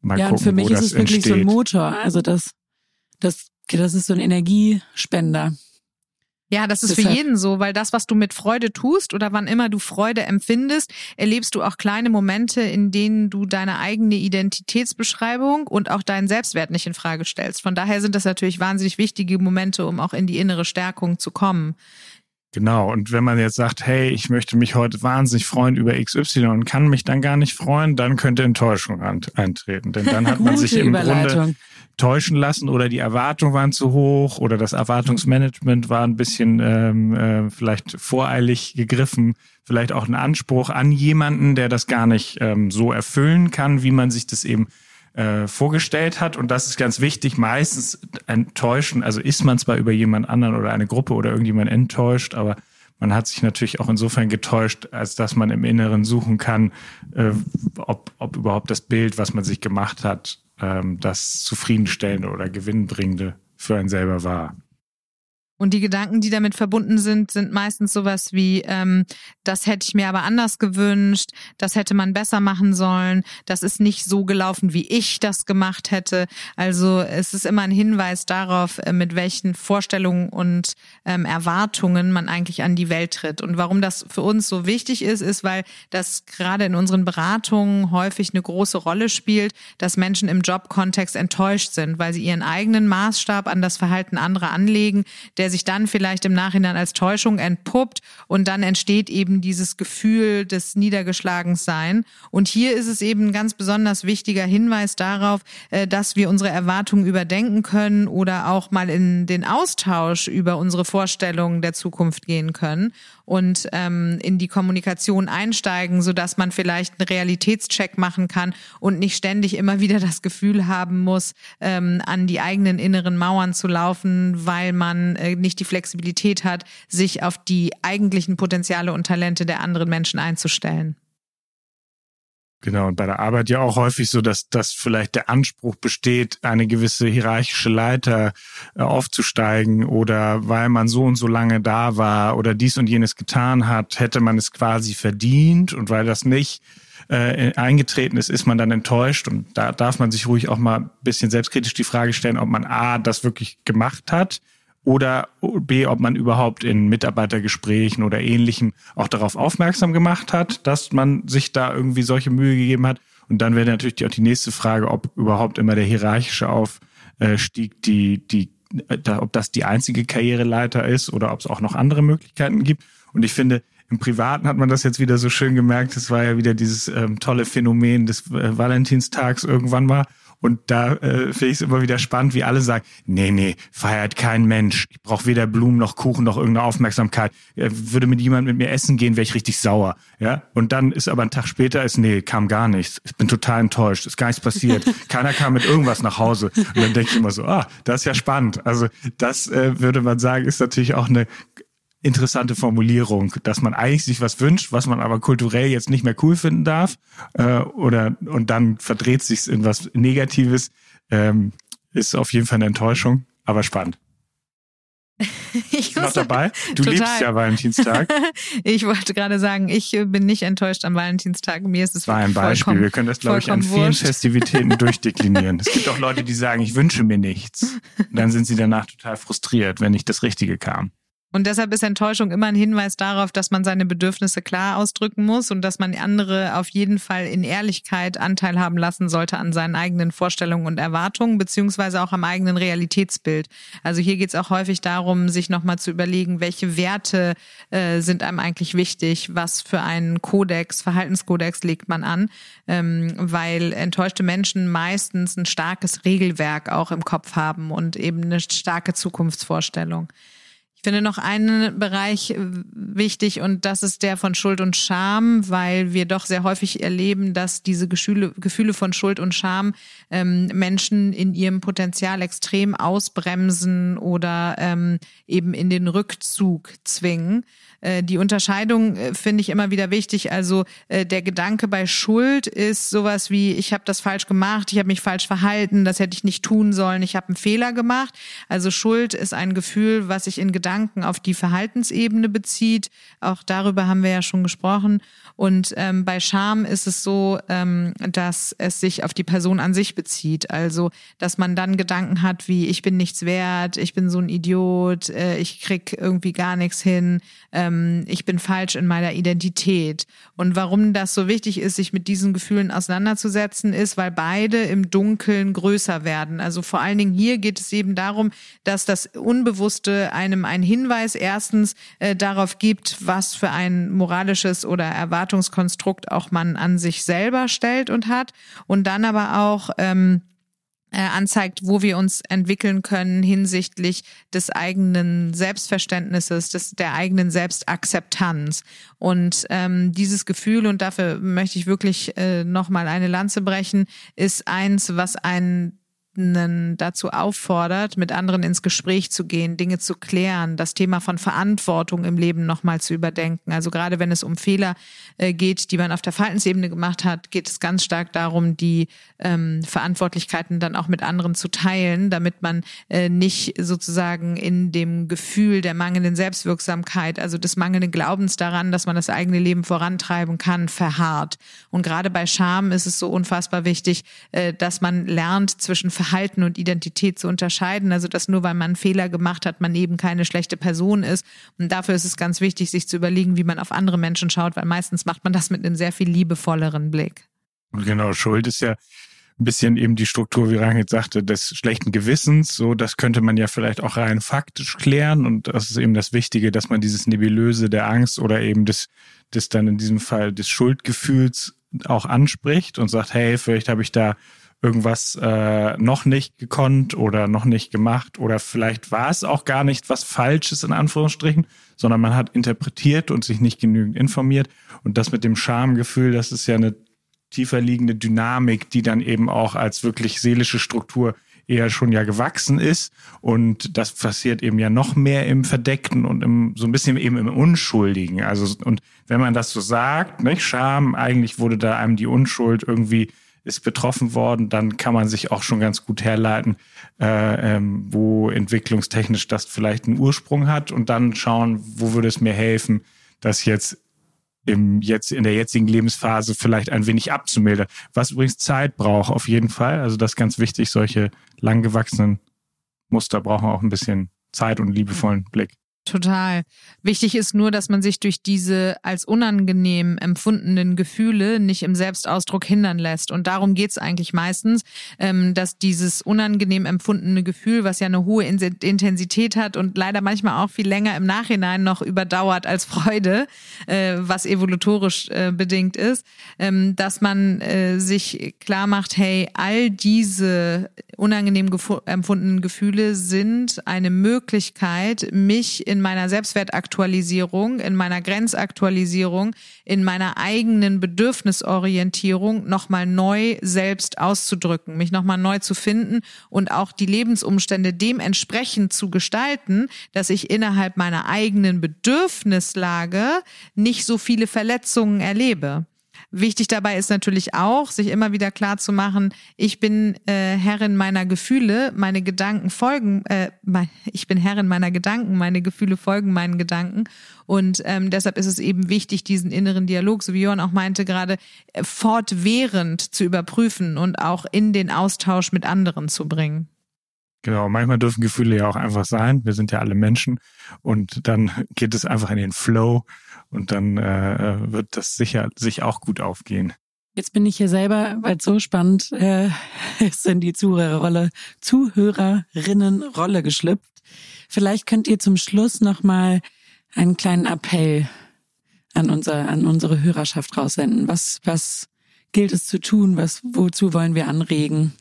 mal ja, gucken, und für mich ist es wirklich entsteht. so ein Motor. Also das, das, das ist so ein Energiespender. Ja, das ist Deshalb. für jeden so, weil das, was du mit Freude tust oder wann immer du Freude empfindest, erlebst du auch kleine Momente, in denen du deine eigene Identitätsbeschreibung und auch deinen Selbstwert nicht in Frage stellst. Von daher sind das natürlich wahnsinnig wichtige Momente, um auch in die innere Stärkung zu kommen. Genau, und wenn man jetzt sagt, hey, ich möchte mich heute wahnsinnig freuen über XY und kann mich dann gar nicht freuen, dann könnte Enttäuschung eintreten. Denn dann hat man sich im Grunde täuschen lassen oder die Erwartungen waren zu hoch oder das Erwartungsmanagement war ein bisschen ähm, äh, vielleicht voreilig gegriffen, vielleicht auch ein Anspruch an jemanden, der das gar nicht ähm, so erfüllen kann, wie man sich das eben äh, vorgestellt hat. Und das ist ganz wichtig. Meistens enttäuschen, also ist man zwar über jemand anderen oder eine Gruppe oder irgendjemand enttäuscht, aber man hat sich natürlich auch insofern getäuscht, als dass man im Inneren suchen kann, äh, ob, ob überhaupt das Bild, was man sich gemacht hat, ähm, das zufriedenstellende oder gewinnbringende für einen selber war. Und die Gedanken, die damit verbunden sind, sind meistens sowas wie, ähm, das hätte ich mir aber anders gewünscht, das hätte man besser machen sollen, das ist nicht so gelaufen, wie ich das gemacht hätte. Also es ist immer ein Hinweis darauf, äh, mit welchen Vorstellungen und ähm, Erwartungen man eigentlich an die Welt tritt. Und warum das für uns so wichtig ist, ist, weil das gerade in unseren Beratungen häufig eine große Rolle spielt, dass Menschen im Jobkontext enttäuscht sind, weil sie ihren eigenen Maßstab an das Verhalten anderer anlegen, der sich dann vielleicht im Nachhinein als Täuschung entpuppt und dann entsteht eben dieses Gefühl des Niedergeschlagensein. Und hier ist es eben ein ganz besonders wichtiger Hinweis darauf, äh, dass wir unsere Erwartungen überdenken können oder auch mal in den Austausch über unsere Vorstellungen der Zukunft gehen können und ähm, in die Kommunikation einsteigen, so dass man vielleicht einen Realitätscheck machen kann und nicht ständig immer wieder das Gefühl haben muss, ähm, an die eigenen inneren Mauern zu laufen, weil man äh, nicht die Flexibilität hat, sich auf die eigentlichen Potenziale und Talente der anderen Menschen einzustellen. Genau, und bei der Arbeit ja auch häufig so, dass, dass vielleicht der Anspruch besteht, eine gewisse hierarchische Leiter äh, aufzusteigen oder weil man so und so lange da war oder dies und jenes getan hat, hätte man es quasi verdient und weil das nicht äh, eingetreten ist, ist man dann enttäuscht und da darf man sich ruhig auch mal ein bisschen selbstkritisch die Frage stellen, ob man A, das wirklich gemacht hat oder B, ob man überhaupt in Mitarbeitergesprächen oder ähnlichem auch darauf aufmerksam gemacht hat, dass man sich da irgendwie solche Mühe gegeben hat. Und dann wäre natürlich auch die nächste Frage, ob überhaupt immer der hierarchische Aufstieg, die, die, ob das die einzige Karriereleiter ist oder ob es auch noch andere Möglichkeiten gibt. Und ich finde, im Privaten hat man das jetzt wieder so schön gemerkt. Es war ja wieder dieses ähm, tolle Phänomen des äh, Valentinstags irgendwann mal. Und da äh, finde ich es immer wieder spannend, wie alle sagen, nee, nee, feiert kein Mensch. Ich brauche weder Blumen noch Kuchen noch irgendeine Aufmerksamkeit. Er würde mit jemandem mit mir essen gehen, wäre ich richtig sauer. Ja. Und dann ist aber ein Tag später ist, nee, kam gar nichts. Ich bin total enttäuscht. Ist gar nichts passiert. Keiner kam mit irgendwas nach Hause. Und dann denke ich immer so, ah, das ist ja spannend. Also das äh, würde man sagen, ist natürlich auch eine interessante Formulierung, dass man eigentlich sich was wünscht, was man aber kulturell jetzt nicht mehr cool finden darf, äh, oder und dann verdreht sich in was Negatives, ähm, ist auf jeden Fall eine Enttäuschung, aber spannend. Ich bin noch dabei? Du total. liebst ja Valentinstag. ich wollte gerade sagen, ich bin nicht enttäuscht am Valentinstag. Mir ist es war ein Beispiel. Wir können das, glaube ich, an vielen wurscht. Festivitäten durchdeklinieren. Es gibt auch Leute, die sagen, ich wünsche mir nichts. Und dann sind sie danach total frustriert, wenn nicht das Richtige kam. Und deshalb ist Enttäuschung immer ein Hinweis darauf, dass man seine Bedürfnisse klar ausdrücken muss und dass man andere auf jeden Fall in Ehrlichkeit Anteil haben lassen sollte an seinen eigenen Vorstellungen und Erwartungen, beziehungsweise auch am eigenen Realitätsbild. Also hier geht es auch häufig darum, sich nochmal zu überlegen, welche Werte äh, sind einem eigentlich wichtig, was für einen Kodex, Verhaltenskodex legt man an, ähm, weil enttäuschte Menschen meistens ein starkes Regelwerk auch im Kopf haben und eben eine starke Zukunftsvorstellung. Ich finde noch einen Bereich äh, wichtig und das ist der von Schuld und Scham, weil wir doch sehr häufig erleben, dass diese Gefühle, Gefühle von Schuld und Scham ähm, Menschen in ihrem Potenzial extrem ausbremsen oder ähm, eben in den Rückzug zwingen. Äh, die Unterscheidung äh, finde ich immer wieder wichtig. Also äh, der Gedanke bei Schuld ist sowas wie, ich habe das falsch gemacht, ich habe mich falsch verhalten, das hätte ich nicht tun sollen, ich habe einen Fehler gemacht. Also Schuld ist ein Gefühl, was sich in Gedanken auf die Verhaltensebene bezieht. Auch darüber haben wir ja schon gesprochen. Und ähm, bei Scham ist es so, ähm, dass es sich auf die Person an sich bezieht. Also, dass man dann Gedanken hat wie, ich bin nichts wert, ich bin so ein Idiot, äh, ich krieg irgendwie gar nichts hin, ähm, ich bin falsch in meiner Identität. Und warum das so wichtig ist, sich mit diesen Gefühlen auseinanderzusetzen, ist, weil beide im Dunkeln größer werden. Also vor allen Dingen hier geht es eben darum, dass das Unbewusste einem ein ein Hinweis erstens äh, darauf gibt, was für ein moralisches oder Erwartungskonstrukt auch man an sich selber stellt und hat und dann aber auch ähm, äh, anzeigt, wo wir uns entwickeln können hinsichtlich des eigenen Selbstverständnisses, des, der eigenen Selbstakzeptanz. Und ähm, dieses Gefühl, und dafür möchte ich wirklich äh, nochmal eine Lanze brechen, ist eins, was einen dazu auffordert, mit anderen ins Gespräch zu gehen, Dinge zu klären, das Thema von Verantwortung im Leben nochmal zu überdenken. Also gerade wenn es um Fehler äh, geht, die man auf der Verhaltensebene gemacht hat, geht es ganz stark darum, die ähm, Verantwortlichkeiten dann auch mit anderen zu teilen, damit man äh, nicht sozusagen in dem Gefühl der mangelnden Selbstwirksamkeit, also des mangelnden Glaubens daran, dass man das eigene Leben vorantreiben kann, verharrt. Und gerade bei Scham ist es so unfassbar wichtig, äh, dass man lernt zwischen Verhalten und Identität zu unterscheiden. Also dass nur weil man einen Fehler gemacht hat, man eben keine schlechte Person ist. Und dafür ist es ganz wichtig, sich zu überlegen, wie man auf andere Menschen schaut, weil meistens macht man das mit einem sehr viel liebevolleren Blick. Genau, Schuld ist ja ein bisschen eben die Struktur, wie Rangit sagte, des schlechten Gewissens. So, das könnte man ja vielleicht auch rein faktisch klären. Und das ist eben das Wichtige, dass man dieses Nebulöse der Angst oder eben des, des dann in diesem Fall des Schuldgefühls auch anspricht und sagt, hey, vielleicht habe ich da irgendwas äh, noch nicht gekonnt oder noch nicht gemacht oder vielleicht war es auch gar nicht was Falsches in Anführungsstrichen, sondern man hat interpretiert und sich nicht genügend informiert. Und das mit dem Schamgefühl, das ist ja eine tiefer liegende Dynamik, die dann eben auch als wirklich seelische Struktur eher schon ja gewachsen ist. Und das passiert eben ja noch mehr im Verdeckten und im, so ein bisschen eben im Unschuldigen. Also, und wenn man das so sagt, nicht, Scham, eigentlich wurde da einem die Unschuld irgendwie ist betroffen worden, dann kann man sich auch schon ganz gut herleiten, äh, ähm, wo entwicklungstechnisch das vielleicht einen Ursprung hat und dann schauen, wo würde es mir helfen, das jetzt im jetzt in der jetzigen Lebensphase vielleicht ein wenig abzumildern. Was übrigens Zeit braucht auf jeden Fall. Also das ist ganz wichtig. Solche langgewachsenen Muster brauchen auch ein bisschen Zeit und liebevollen Blick. Total. Wichtig ist nur, dass man sich durch diese als unangenehm empfundenen Gefühle nicht im Selbstausdruck hindern lässt. Und darum geht's eigentlich meistens, ähm, dass dieses unangenehm empfundene Gefühl, was ja eine hohe Intensität hat und leider manchmal auch viel länger im Nachhinein noch überdauert als Freude, äh, was evolutorisch äh, bedingt ist, ähm, dass man äh, sich klar macht, hey, all diese unangenehm empfundenen Gefühle sind eine Möglichkeit, mich in meiner Selbstwertaktualisierung, in meiner Grenzaktualisierung, in meiner eigenen Bedürfnisorientierung nochmal neu selbst auszudrücken, mich nochmal neu zu finden und auch die Lebensumstände dementsprechend zu gestalten, dass ich innerhalb meiner eigenen Bedürfnislage nicht so viele Verletzungen erlebe. Wichtig dabei ist natürlich auch, sich immer wieder klar zu machen, ich bin äh, Herrin meiner Gefühle, meine Gedanken folgen, äh, mein, ich bin Herrin meiner Gedanken, meine Gefühle folgen meinen Gedanken. Und ähm, deshalb ist es eben wichtig, diesen inneren Dialog, so wie Jörn auch meinte, gerade äh, fortwährend zu überprüfen und auch in den Austausch mit anderen zu bringen. Genau, manchmal dürfen Gefühle ja auch einfach sein. Wir sind ja alle Menschen und dann geht es einfach in den Flow und dann äh, äh, wird das sicher sich auch gut aufgehen. Jetzt bin ich hier selber, weil es so spannend äh, ist in die Zuhörerrolle, Zuhörerinnenrolle geschlüpft. Vielleicht könnt ihr zum Schluss nochmal einen kleinen Appell an, unser, an unsere Hörerschaft raussenden. Was, was gilt es zu tun? Was, wozu wollen wir anregen?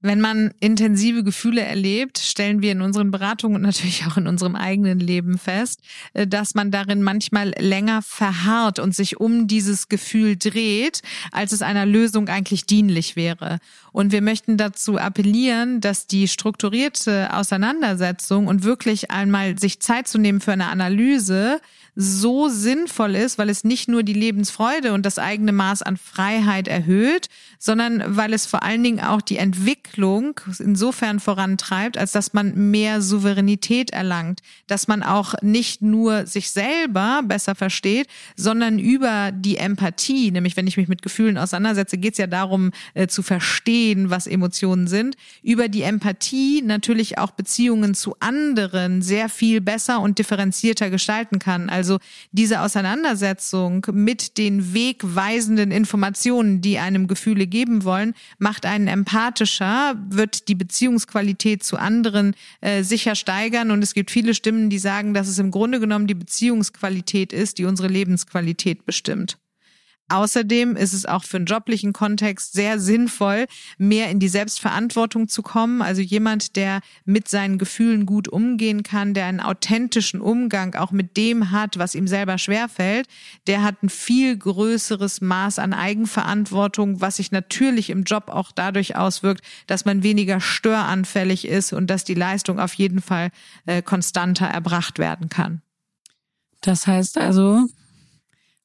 Wenn man intensive Gefühle erlebt, stellen wir in unseren Beratungen und natürlich auch in unserem eigenen Leben fest, äh, dass man darin manchmal länger verharrt und sich um dieses Gefühl dreht, als es einer Lösung eigentlich dienlich wäre. Und wir möchten dazu appellieren, dass die strukturierte Auseinandersetzung und wirklich einmal sich Zeit zu nehmen für eine Analyse so sinnvoll ist, weil es nicht nur die Lebensfreude und das eigene Maß an Freiheit erhöht, sondern weil es vor allen Dingen auch die Entwicklung insofern vorantreibt, als dass man mehr Souveränität erlangt, dass man auch nicht nur sich selber besser versteht, sondern über die Empathie, nämlich wenn ich mich mit Gefühlen auseinandersetze, geht es ja darum äh, zu verstehen, was Emotionen sind, über die Empathie natürlich auch Beziehungen zu anderen sehr viel besser und differenzierter gestalten kann. Also Also diese Auseinandersetzung mit den wegweisenden Informationen, die einem Gefühle geben wollen, macht einen empathischer, wird die Beziehungsqualität zu anderen äh, sicher steigern. Und es gibt viele Stimmen, die sagen, dass es im Grunde genommen die Beziehungsqualität ist, die unsere Lebensqualität bestimmt. Außerdem ist es auch für einen joblichen Kontext sehr sinnvoll, mehr in die Selbstverantwortung zu kommen. Also jemand, der mit seinen Gefühlen gut umgehen kann, der einen authentischen Umgang auch mit dem hat, was ihm selber schwerfällt, der hat ein viel größeres Maß an Eigenverantwortung, was sich natürlich im Job auch dadurch auswirkt, dass man weniger störanfällig ist und dass die Leistung auf jeden Fall äh, konstanter erbracht werden kann. Das heißt also,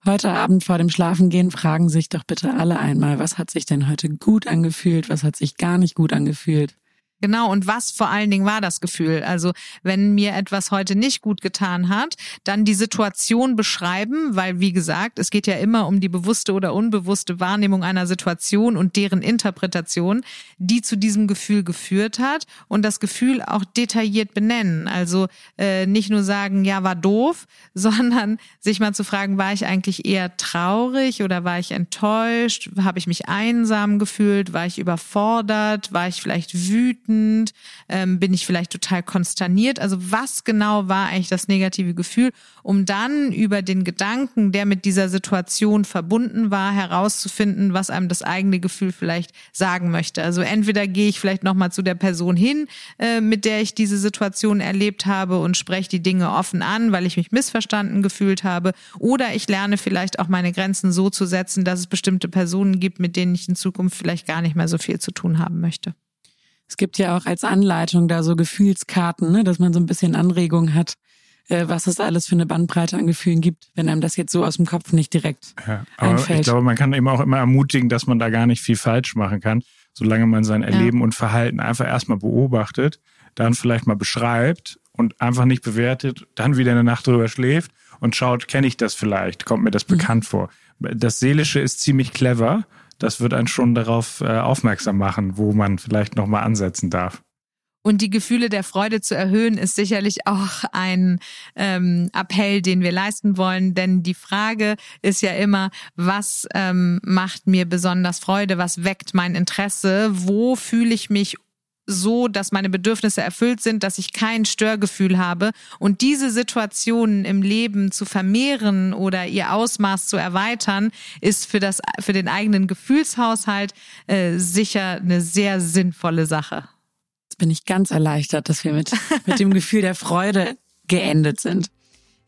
Heute Abend vor dem Schlafengehen fragen sich doch bitte alle einmal, was hat sich denn heute gut angefühlt, was hat sich gar nicht gut angefühlt. Genau, und was vor allen Dingen war das Gefühl? Also wenn mir etwas heute nicht gut getan hat, dann die Situation beschreiben, weil wie gesagt, es geht ja immer um die bewusste oder unbewusste Wahrnehmung einer Situation und deren Interpretation, die zu diesem Gefühl geführt hat und das Gefühl auch detailliert benennen. Also äh, nicht nur sagen, ja, war doof, sondern sich mal zu fragen, war ich eigentlich eher traurig oder war ich enttäuscht? Habe ich mich einsam gefühlt? War ich überfordert? War ich vielleicht wütend? Wütend? Ähm, bin ich vielleicht total konsterniert? Also was genau war eigentlich das negative Gefühl, um dann über den Gedanken, der mit dieser Situation verbunden war, herauszufinden, was einem das eigene Gefühl vielleicht sagen möchte. Also entweder gehe ich vielleicht nochmal zu der Person hin, äh, mit der ich diese Situation erlebt habe und spreche die Dinge offen an, weil ich mich missverstanden gefühlt habe, oder ich lerne vielleicht auch meine Grenzen so zu setzen, dass es bestimmte Personen gibt, mit denen ich in Zukunft vielleicht gar nicht mehr so viel zu tun haben möchte. Es gibt ja auch als Anleitung da so Gefühlskarten, ne, dass man so ein bisschen Anregung hat, äh, was es alles für eine Bandbreite an Gefühlen gibt, wenn einem das jetzt so aus dem Kopf nicht direkt ja, aber einfällt. Ich glaube, man kann eben auch immer ermutigen, dass man da gar nicht viel falsch machen kann, solange man sein Erleben ja. und Verhalten einfach erstmal beobachtet, dann vielleicht mal beschreibt und einfach nicht bewertet, dann wieder eine Nacht drüber schläft und schaut, kenne ich das vielleicht, kommt mir das mhm. bekannt vor. Das Seelische ist ziemlich clever das wird einen schon darauf äh, aufmerksam machen, wo man vielleicht nochmal ansetzen darf. Und die Gefühle der Freude zu erhöhen, ist sicherlich auch ein ähm, Appell, den wir leisten wollen. Denn die Frage ist ja immer, was ähm, macht mir besonders Freude? Was weckt mein Interesse? Wo fühle ich mich so, dass meine Bedürfnisse erfüllt sind, dass ich kein Störgefühl habe. Und diese Situationen im Leben zu vermehren oder ihr Ausmaß zu erweitern, ist für, das, für den eigenen Gefühlshaushalt äh, sicher eine sehr sinnvolle Sache. Jetzt bin ich ganz erleichtert, dass wir mit, mit dem Gefühl der Freude geendet sind.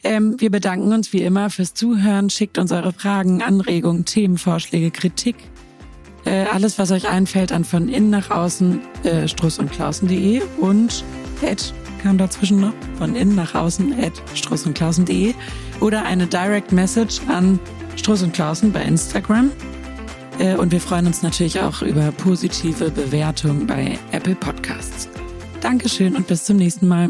Ähm, wir bedanken uns wie immer fürs Zuhören. Schickt uns eure Fragen, Anregungen, Themenvorschläge, Kritik äh, alles, was euch einfällt, an von innen nach außen äh, struss und klausen.de und at kam dazwischen noch von innen nach außen at struss und klausen.de oder eine Direct Message an Struss und Klausen bei Instagram. Äh, und wir freuen uns natürlich auch über positive Bewertungen bei Apple Podcasts. Dankeschön und bis zum nächsten Mal.